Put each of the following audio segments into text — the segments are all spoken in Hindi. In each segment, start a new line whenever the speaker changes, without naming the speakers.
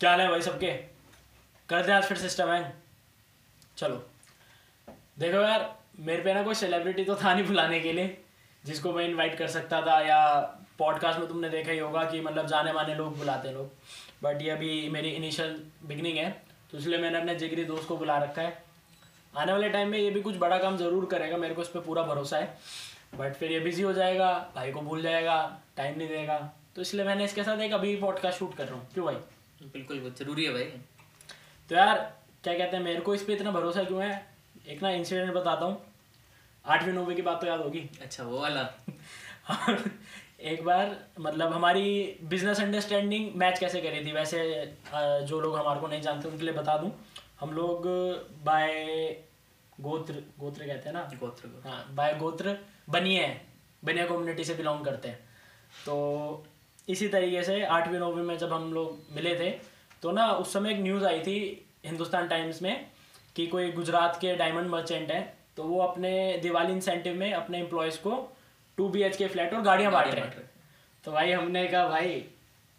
क्या हाल है भाई सबके? कर दे आज फिर सिस्टम है चलो। देखो यार, मेरे पे ना कोई सेलिब्रिटी तो था नहीं बुलाने के लिए, जिसको मैं इनवाइट कर सकता था, या पॉडकास्ट में तुमने देखा ही होगा कि मतलब जाने माने लोग बुलाते लोग। बट ये अभी मेरी इनिशियल बिगनिंग है तो इसलिए मैंने अपने जिगरी दोस्त को बुला रखा है। आने वाले टाइम में ये भी कुछ बड़ा काम ज़रूर करेगा, मेरे को इस पर पूरा भरोसा है। बट फिर ये बिज़ी हो जाएगा, भाई को भूल जाएगा टाइम नहीं देगा। तो इसलिए मैंने इसके साथ एक अभी पॉडकास्ट शूट कर रहा हूँ। क्यों भाई?
बिल्कुल वो ज़रूरी है भाई।
तो यार क्या कहते हैं मेरे को इस पर इतना भरोसा क्यों है? एक ना इंसिडेंट बताता हूँ। आठवीं नौवीं की बात तो याद होगी।
अच्छा वो वाला।
एक बार मतलब हमारी बिज़नेस अंडरस्टैंडिंग मैच कैसे करी थी? वैसे जो लोग हमारे को नहीं जानते उनके लिए बता दूँ। हम लोग बाय गोत्र गोत्र कहते हैं ना?
गोत्र
हाँ बाय गोत्र बनिए बनिया कम्युनिटी से बिलोंग करते हैं। तो इसी तरीके से आठवीं नौवीं में जब हम लोग मिले थे तो ना उस समय एक न्यूज़ आई थी हिंदुस्तान टाइम्स में कि कोई गुजरात के डायमंड मर्चेंट है तो वो अपने दिवाली इंसेंटिव में अपने एम्प्लॉयज़ को टू बीएच के फ्लैट और गाड़ियाँ बांट रहे हैं। तो भाई हमने कहा भाई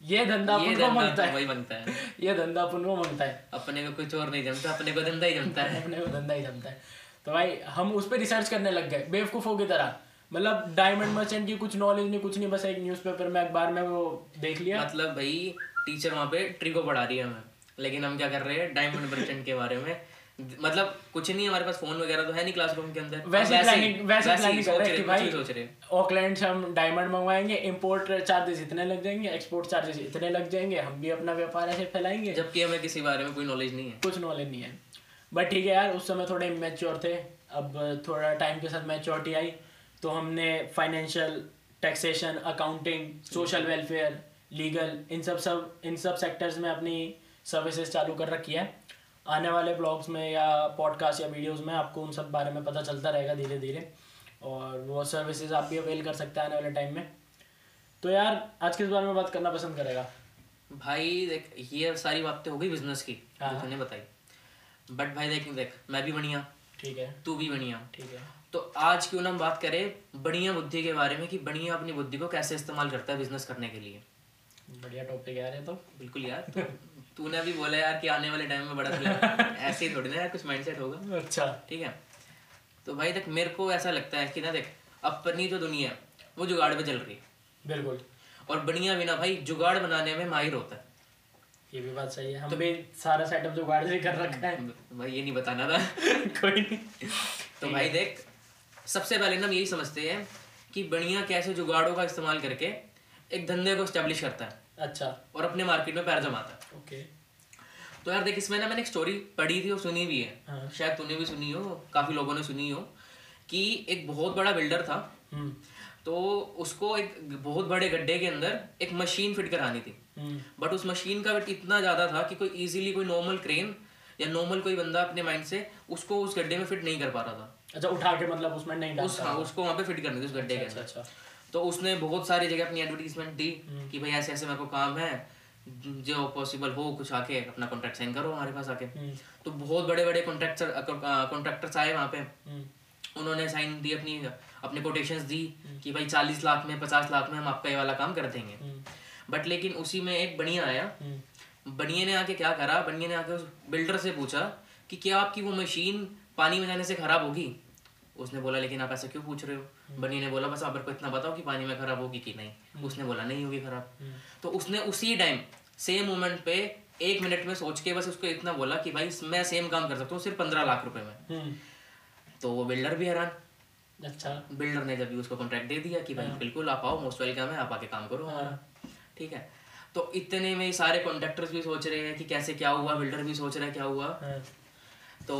ये धंधा अपन को
धंधा
मनता
तो
है।
वही बनता है।
ये धंधा अपन को मनता है।
अपने को कुछ और नहीं जमता अपने को धंधा ही जमता है।
अपने को धंधा ही जमता है। तो भाई हम उस पर रिसर्च करने लग गए बेवकूफ़ों की तरह। मतलब डायमंड मर्चेंट की कुछ नॉलेज नहीं कुछ नहीं बस एक न्यूज़पेपर में अखबार में वो देख लिया।
मतलब भाई टीचर वहाँ पे ट्रिको पढ़ा रही है हमें। लेकिन हम क्या कर रहे हैं डायमंड मर्चेंट के बारे में मतलब कुछ नहीं हमारे पास फ़ोन वगैरह तो है नहीं क्लासरूम के अंदर।
वैसे प्लानिंग वैसे प्लानिंग कर
सोच
रहे हैं कि भाई
सोच रहे।
ऑकलैंड से हम डायमंड मंगवाएँगे इंपोर्ट चार्जेस इतने लग जाएँगे एक्सपोर्ट चार्जेस इतने लग जाएँगे हम भी अपना व्यापार ऐसे फैलाएँगे।
जबकि हमें किसी बारे में कोई नॉलेज नहीं है।
कुछ नॉलेज नहीं है। बट ठीक है यार उस समय थोड़े इमेच्योर थे अब थोड़ा टाइम के साथ मैच्योरिटी आई। तो हमने financial taxation accounting social welfare legal इन सब सब इन सब सेक्टर्स में अपनी सर्विसेज़ चालू कर रखी है। आने वाले ब्लॉग्स में या पॉडकास्ट या वीडियोस में आपको उन सब बारे में पता चलता रहेगा धीरे धीरे और वो सर्विसेज़ आप भी अवेल कर सकते हैं आने वाले टाइम में। तो यार आज किस बारे में बात करना पसंद करेगा?
भाई देख ये सारी बातें हो गई बिज़नेस की
हाँ।
तूने बताई। बट भाई देख देख मैं भी बढ़िया।
ठीक है।
तू भी बढ़िया।
ठीक है।
तो आज क्यों ना हम बात करें बढ़िया बुद्धि के बारे में कि बढ़िया अपनी बुद्धि को कैसे इस्तेमाल करता है बिज़नेस करने के लिए।
बढ़िया टॉपिक यार ये तो।
बिल्कुल यार तो तूने अभी बोला यार कि आने वाले टाइम में बड़ा ऐसे ही थोड़ी ना यार कुछ माइंडसेट होगा।
अच्छा।
ठीक है। तो भाई देख मेरे को ऐसा लगता है कि ना देख अपनी जो दुनिया है वो जुगाड़ पे चल रही है।
बिल्कुल।
और बढ़िया बिना भाई जुगाड़ बनाने में माहिर होता है।
ये भी बात सही है। हम तो भी सारा सेटअप जो गाड़ी से कर रखा है।
भाई ये नहीं बताना था।
कोई नहीं।
तो भाई देख सबसे पहले ना हम यही समझते हैं कि बढ़िया कैसे जुगाड़ों का इस्तेमाल करके एक धंधे को स्टेब्लिश करता है।
अच्छा।
और अपने मार्केट में पैर जमाता है।
ओके
तो यार देख इसमें ना मैंने एक स्टोरी पढ़ी थी और सुनी भी है।
हाँ।
शायद तूने भी सुनी हो काफ़ी लोगों ने सुनी हो कि एक बहुत बड़ा बिल्डर था।
हम्म।
तो उसको एक बहुत बड़े गड्ढे के अंदर एक मशीन फिट करानी थी।
हम्म।
बट उस मशीन का वेट इतना ज़्यादा था कि कोई इजीली कोई नॉर्मल क्रेन या नॉर्मल कोई बंदा अपने माइंड से उसको उस गड्ढे में फिट नहीं कर पा रहा था।
अच्छा उठा के मतलब उसमें नहीं डाल
उस हाँ उसको वहाँ पे फिट करनी थी उस गड्ढे के
अच्छा
अंदर।
अच्छा।
तो उसने बहुत सारी जगह अपनी एडवर्टीजमेंट दी कि भाई ऐसे ऐसे मेरे को काम है जो पॉसिबल हो कुछ आके अपना कॉन्ट्रैक्ट साइन करो हमारे पास आके।
हम्म।
तो बहुत बड़े बड़े कॉन्ट्रैक्टर कॉन्ट्रैक्टर्स आए वहाँ पे।
हम्म।
उन्होंने साइन दी अपनी अपने कोटेशंस दी कि भाई चालीस लाख में पचास लाख में हम आपका ये वाला काम कर देंगे।
हम्म।
बट लेकिन उसी में एक बनिया आया।
हम्म।
बनिए ने आके क्या करा? बनिए ने आके उस बिल्डर से पूछा कि क्या आपकी वो मशीन पानी में जाने से खराब होगी? उसने बोला लेकिन आप ऐसा क्यों पूछ रहे हो? बनी ने बोला बस आप मेरे को इतना बताओ कि पानी में खराब होगी कि नहीं। उसने बोला नहीं होगी खराब। तो उसने उसी टाइम सेम मोमेंट पे एक मिनट में सोच के बस उसको इतना बोला कि भाई मैं सेम काम कर सकता हूँ सिर्फ़ पंद्रह लाख रुपए में।
हम्म।
तो वो बिल्डर भी हैरान।
अच्छा।
बिल्डर ने जब उसको कॉन्ट्रैक्ट दे दिया कि भाई बिल्कुल आप आओ मोस्ट वेलकम है आप आके काम करो। हमारा ठीक है। तो इतने में सारे कॉन्ट्रैक्टर्स भी सोच रहे हैं कि कैसे क्या हुआ बिल्डर भी सोच रहा है क्या हुआ।
हाँ।
तो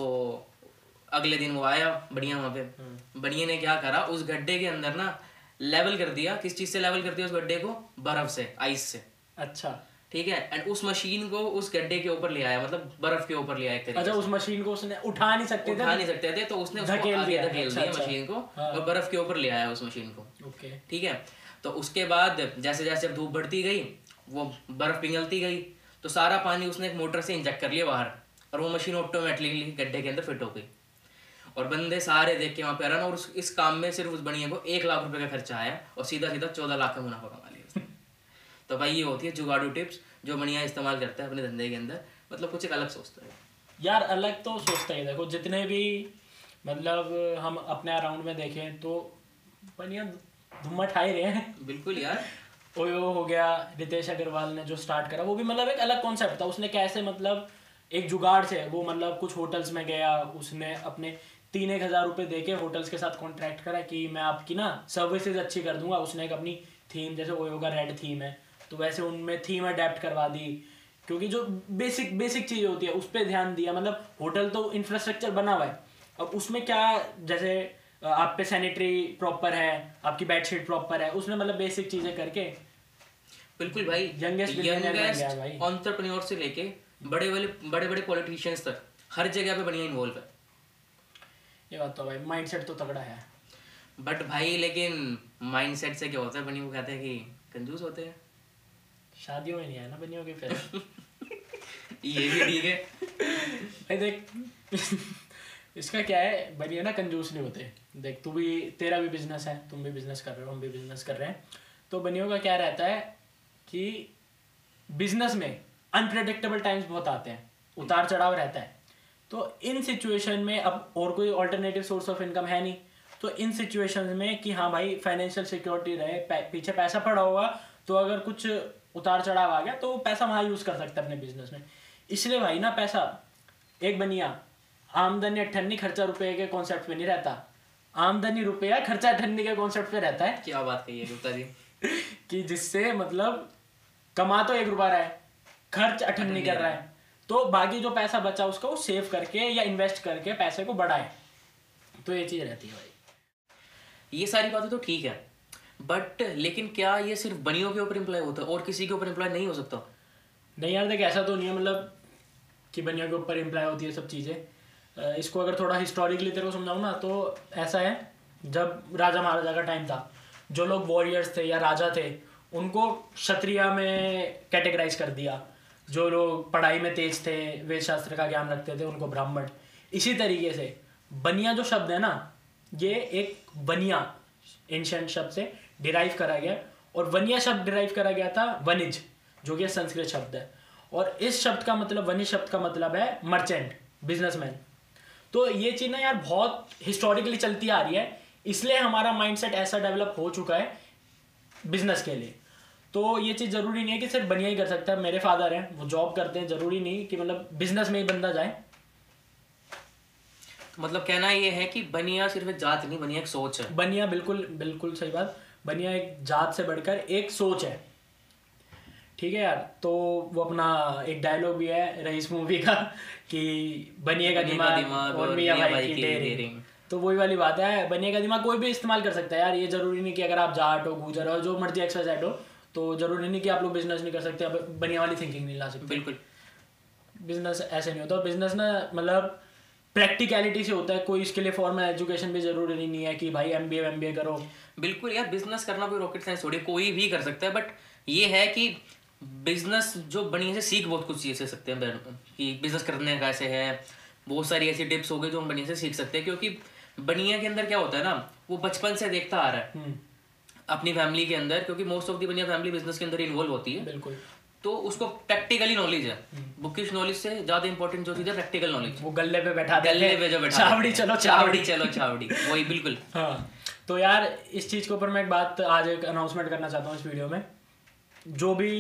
अगले दिन वो आया बढ़िया वहाँ पे। बढ़िया ने क्या करा उस गड्ढे के अंदर ना लेवल कर दिया। किस चीज़ से लेवल कर दिया उस गड्ढे को? बर्फ़ से आइस से।
अच्छा।
ठीक है? एंड उस मशीन को उस गड्ढे के ऊपर ले आया मतलब बर्फ़ के ऊपर ले आया एक
अच्छा उस मशीन को उसने उठा नहीं सकते
उठा नहीं सकते थे तो उसने उसको
धकेल दिया,
धकेल
अच्छा,
दिया
अच्छा।
मशीन को
हाँ।
और बर्फ़ के ऊपर ले आया उस मशीन को।
ओके।
ठीक है? तो उसके बाद जैसे जैसे धूप बढ़ती गई वो बर्फ़ पिघलती गई तो सारा पानी उसने एक मोटर से इंजेक्ट कर लिया बाहर और वो मशीन ऑटोमेटिकली गड्ढे के अंदर फिट हो गई। और बंदे सारे देख के वहाँ पे हैरान और उस इस काम में सिर्फ़ उस बढ़िया को एक लाख रुपए का खर्चा आया और सीधा सीधा चौदह लाख का मुनाफा कमा लिया उसने। तो भाई ये होती है जुगाड़ू टिप्स जो बढ़िया इस्तेमाल करता है अपने धंधे के अंदर। मतलब कुछ एक अलग सोचता है।
यार अलग तो सोचते ही देखो जितने भी मतलब हम अपने अराउंड में देखें तो बढ़िया धुम्मा ठाई रहे हैं।
बिल्कुल यार।
ओयो हो गया रितेश अग्रवाल ने जो स्टार्ट करा वो भी मतलब एक अलग कॉन्सेप्ट था। उसने कैसे मतलब एक जुगाड़ से वो मतलब कुछ होटल्स में गया उसने अपने तीन एक हज़ार रुपये दे के होटल्स के साथ कॉन्ट्रैक्ट करा कि मैं आपकी ना सर्विसेज़ अच्छी कर दूँगा। उसने एक अपनी थीम जैसे ओयो का रेड थीम है तो वैसे उनमें थीम अडेप्ट करवा दी। क्योंकि जो बेसिक बेसिक चीज़ होती है उस पर ध्यान दिया। मतलब होटल तो इंफ्रास्ट्रक्चर बना हुआ है। अब उसमें क्या जैसे आप पे सैनिटरी प्रॉपर है आपकी बेडशीट प्रॉपर है उसने मतलब बेसिक चीज़ें करके
बिल्कुल भाई
भाई।
यंगेस्ट ऑन्टरप्रेन्योर से लेके बड़े वाले बड़े बड़े पॉलिटिशियंस तक हर जगह पे बढ़िया इन्वॉल्व है।
ये बात तो भाई माइंडसेट तो तगड़ा है।
बट भाई लेकिन माइंडसेट से क्या होता है? बनी वो कहते हैं कि कंजूस होते हैं।
शादियों में नहीं है ना बनियों के फिर?
ये भी ठीक है।
भाई देख इसका क्या है? बनिया ना कंजूस नहीं होते। देख तू भी तेरा भी बिज़नेस है तुम भी बिज़नेस कर रहे हो हम भी बिज़नेस कर रहे हैं। तो बनियों का क्या रहता है कि बिज़नेस में अनप्रडिक्टेबल टाइम्स बहुत आते हैं। उतार चढ़ाव रहता है। तो इन सिचुएशन में अब और कोई ऑल्टरनेटिव सोर्स ऑफ़ इनकम है नहीं। तो इन सिचुएशंस में कि हाँ भाई फाइनेंशियल सिक्योरिटी रहे पीछे पैसा पड़ा होगा तो अगर कुछ उतार चढ़ाव आ गया तो वो पैसा वहाँ यूज़ कर सकते है अपने बिज़नेस में। इसलिए भाई ना पैसा एक बनिया आमदनी अठन्नी खर्चा रुपये के कॉन्सेप्ट पे नहीं रहता। आमदनी रुपया खर्चा अठन्नी के कॉन्सेप्ट पे रहता है।
क्या बात कही है गुप्ता जी?
कि जिससे मतलब कमा तो एक रुपया रहा है खर्च अठन्नी कर रहा है। तो बाकी जो पैसा बचा उसका वो सेव करके या इन्वेस्ट करके पैसे को बढ़ाए। तो ये चीज़ रहती है भाई।
ये सारी बातें तो ठीक है बट लेकिन क्या ये सिर्फ़ बनियों के ऊपर इम्प्लॉय होता है और किसी के ऊपर इम्प्लॉय नहीं हो सकता?
नहीं यार देख ऐसा तो नहीं है मतलब कि बनिया के ऊपर इम्प्लाई होती है सब चीज़ें। इसको अगर थोड़ा हिस्टोरिकली तेरे को समझाऊँ ना तो ऐसा है जब राजा महाराजा का टाइम था जो लोग वॉरियर्स थे या राजा थे उनको क्षत्रिय में कैटेगराइज कर दिया। जो लोग पढ़ाई में तेज थे वेद शास्त्र का ज्ञान रखते थे, उनको ब्राह्मण। इसी तरीके से बनिया जो शब्द है ना, ये एक बनिया एंशंट शब्द से डिराइव करा गया। और वनिया शब्द डिराइव करा गया था वनिज, जो कि संस्कृत शब्द है। और इस शब्द का मतलब वनिज शब्द का मतलब है मर्चेंट बिजनेसमैन तो ये चीज़ ना यार बहुत हिस्टोरिकली चलती आ रही है, इसलिए हमारा माइंडसेट ऐसा डेवलप हो चुका है बिज़नेस के लिए। तो ये चीज़ ज़रूरी नहीं है कि सिर्फ़ बनिया ही कर सकता है मेरे फादर हैं वो जॉब करते हैं ज़रूरी नहीं कि मतलब बिज़नेस में ही बंदा जाए।
मतलब कहना ये है कि बनिया सिर्फ़ एक जात नहीं बनिया एक सोच है।
बनिया बिल्कुल बिल्कुल सही बात बनिया एक जात से बढ़कर एक सोच है। ठीक है यार तो वो अपना एक डायलॉग भी है रईस मूवी का कि बनिए का दिमाग
दिमाग
और मियाँ भाई की डेयरिंग। तो वही वाली बात है बनिए का दिमाग कोई भी इस्तेमाल कर सकता है यार ये ज़रूरी नहीं कि अगर आप जाट हो गुजर हो जो मर्ज़ी एक्सरसाइज हो तो ज़रूरी नहीं कि आप लोग बिज़नेस नहीं कर सकते आप बनिया वाली थिंकिंग नहीं ला सकते।
बिल्कुल।
बिज़नेस ऐसे नहीं होता। बिज़नेस ना मतलब प्रैक्टिकलिटी से होता है। कोई इसके लिए फॉर्मल एजुकेशन भी ज़रूरी नहीं है कि भाई एम बी एम करो।
बिल्कुल यार बिज़नेस करना कोई रॉकेट साइंस थोड़ी कोई भी कर सकता है बट ये है कि बिज़नेस जो बढ़िया से सीख बहुत कुछ चीज़ सकते हैं कि बिज़नेस करने का ऐसे है बहुत सारी ऐसी टिप्स हो गई जो हम बढ़िया से सीख सकते हैं क्योंकि बनिया के अंदर क्या होता है ना वो बचपन से देखता आ रहा है।
हम्म।
अपनी फैमिली के अंदर क्योंकि मोस्ट ऑफ़ दी बनिया फैमिली बिज़नेस के अंदर इन्वॉल्व होती है।
बिल्कुल।
तो उसको प्रैक्टिकली नॉलेज है। बुकिश नॉलेज से ज़्यादा इंपॉर्टेंट जो चीज़ है प्रैक्टिकल नॉलेज
वो गल्ले पे बैठा
गले पे जो बैठा
चावड़ी चलो चावड़ी।
चलो चावड़ी। वही बिल्कुल।
हाँ। तो यार इस चीज़ के ऊपर मैं एक बात आज एक अनाउंसमेंट करना चाहता हूँ इस वीडियो में। जो भी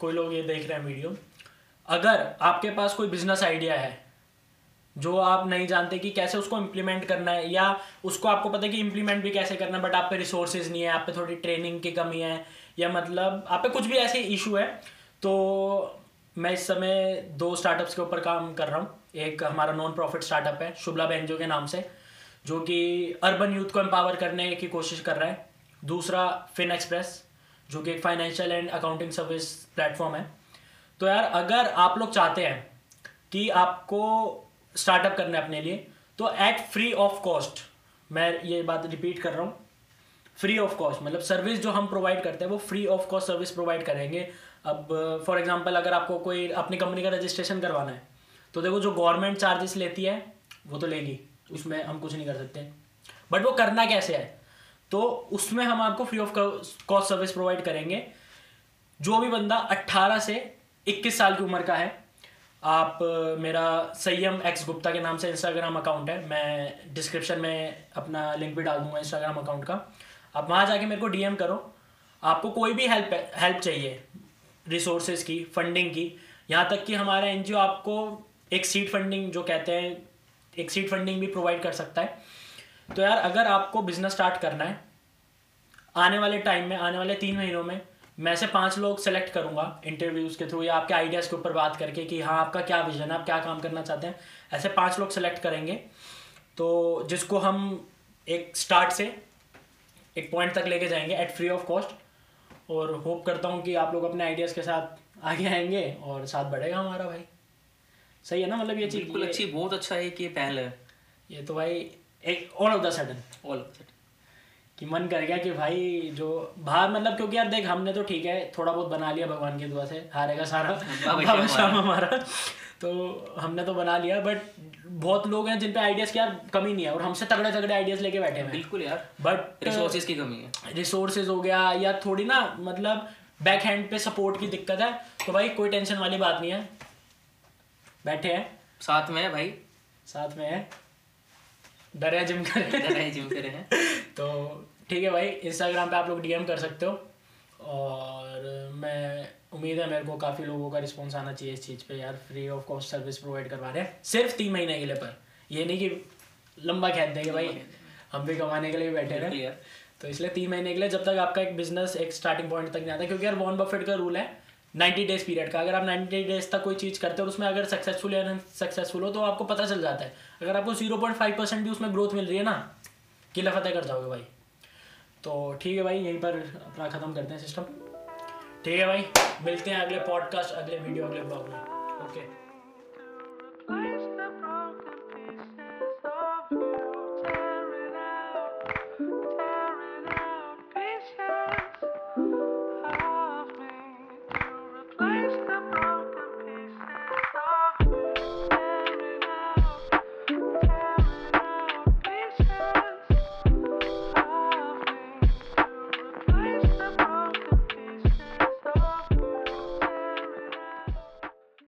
कोई लोग ये देख रहे हैं वीडियो अगर आपके पास कोई बिज़नेस आइडिया है जो आप नहीं जानते कि कैसे उसको इम्प्लीमेंट करना है, या उसको आपको पता है कि इम्प्लीमेंट भी कैसे करना है बट आप पे रिसोर्सेज नहीं है, आप पे थोड़ी ट्रेनिंग की कमी है, या मतलब आप पे कुछ भी ऐसे इशू है तो मैं इस समय दो स्टार्टअप्स के ऊपर काम कर रहा हूँ। एक हमारा नॉन प्रॉफिट स्टार्टअप है, शुभला बेंजो के नाम से, जो कि अर्बन यूथ को एम्पावर करने की कोशिश कर रहा है। दूसरा फिन एक्सप्रेस जो कि एक financial and accounting service platform है। तो यार, अगर आप लोग चाहते हैं कि आपको स्टार्टअप करना है अपने लिए तो एट फ्री ऑफ़ कॉस्ट मैं ये बात रिपीट कर रहा हूँ। फ्री ऑफ़ कॉस्ट मतलब सर्विस जो हम प्रोवाइड करते हैं, वो free of cost service provide करेंगे। अब फॉर एग्जांपल अगर आपको कोई अपनी कंपनी का रजिस्ट्रेशन करवाना है तो देखो जो गवर्नमेंट चार्जेस लेती है, वो तो लेगी, उसमें हम कुछ नहीं कर सकते। बट वो करना कैसे है? तो उसमें हम आपको free of cost service provide करेंगे। जो भी बंदा 18 से 21 साल की उम्र का है आप मेरा सयम एक्स गुप्ता के नाम से इंस्टाग्राम अकाउंट है। मैं डिस्क्रिप्शन में अपना लिंक भी डाल दूँगा इंस्टाग्राम अकाउंट का। आप वहाँ जाके मेरे को डीएम करो। आपको कोई भी हेल्प हेल्प चाहिए रिसोर्सेज की फंडिंग की, यहाँ तक कि हमारा एनजीओ आपको एक सीट फंडिंग जो कहते हैं, एक सीट फंडिंग भी प्रोवाइड कर सकता है। तो यार, अगर आपको बिज़नेस स्टार्ट करना है, आने वाले टाइम में, आने वाले तीन महीनों में मैं से पाँच लोग सेलेक्ट करूँगा इंटरव्यूज़ के थ्रू या आपके आइडियाज़ के ऊपर बात करके कि हाँ आपका क्या विजन है आप क्या काम करना चाहते हैं। ऐसे पाँच लोग सेलेक्ट करेंगे। तो जिसको हम एक स्टार्ट से एक पॉइंट तक लेके जाएँगे एट फ्री ऑफ़ कॉस्ट और होप करता हूँ कि आप लोग अपने आइडियाज़ के साथ आगे आएँगे और साथ बढ़ेगा हमारा भाई। सही है ना मतलब ये चीज़?
बिल्कुल अच्छी बहुत अच्छा है कि पहल है।
ये तो भाई एक all of the sudden
all
कि मन कर गया कि भाई जो बाहर मतलब क्योंकि यार देख हमने तो ठीक है थोड़ा बहुत बना लिया भगवान की दुआ से हारेगा सारा।
बाबा श्याम
हमारा। तो हमने तो बना लिया बट बहुत लोग हैं जिन पे आइडियाज़ की यार कमी नहीं है और हमसे तगड़े तगड़े आइडियाज़ लेके बैठे हैं।
बिल्कुल यार
बट
रिसोर्सेज की कमी है।
रिसोर्सेज हो गया या थोड़ी ना मतलब बैक हैंड पे सपोर्ट की दिक्कत है तो भाई कोई टेंशन वाली बात नहीं है। बैठे हैं।
साथ में है भाई।
साथ में है। डरे जिम कर।
इधर है जिम करे हैं।
तो ठीक है भाई इंस्टाग्राम पे आप लोग डीएम कर सकते हो। और मैं उम्मीद है मेरे को काफ़ी लोगों का रिस्पॉन्स आना चाहिए इस चीज़ पे यार। Free of cost service provide करवा रहे हैं। सिर्फ़ तीन महीने के लिए पर। ये नहीं कि लंबा खेत देंगे भाई। हम भी कमाने के लिए बैठे रहे। तो इसलिए तीन महीने के लिए जब तक आपका एक बिज़नेस एक स्टार्टिंग पॉइंट तक नहीं आता क्योंकि यार वॉन बफेट का रूल है 90 डेज़ पीरियड का। अगर आप 90 डेज़ तक कोई चीज़ करते हो और उसमें अगर सक्सेसफुल या सक्सेसफुल हो तो आपको पता चल जाता है। अगर आपको 0.5 परसेंट भी उसमें ग्रोथ मिल रही है ना, किला फतेह कर जाओगे भाई। तो ठीक है भाई, यहीं पर अपना ख़त्म करते हैं सिस्टम ठीक है भाई, मिलते हैं अगले पॉडकास्ट अगले वीडियो अगले ब्लॉग में। ओके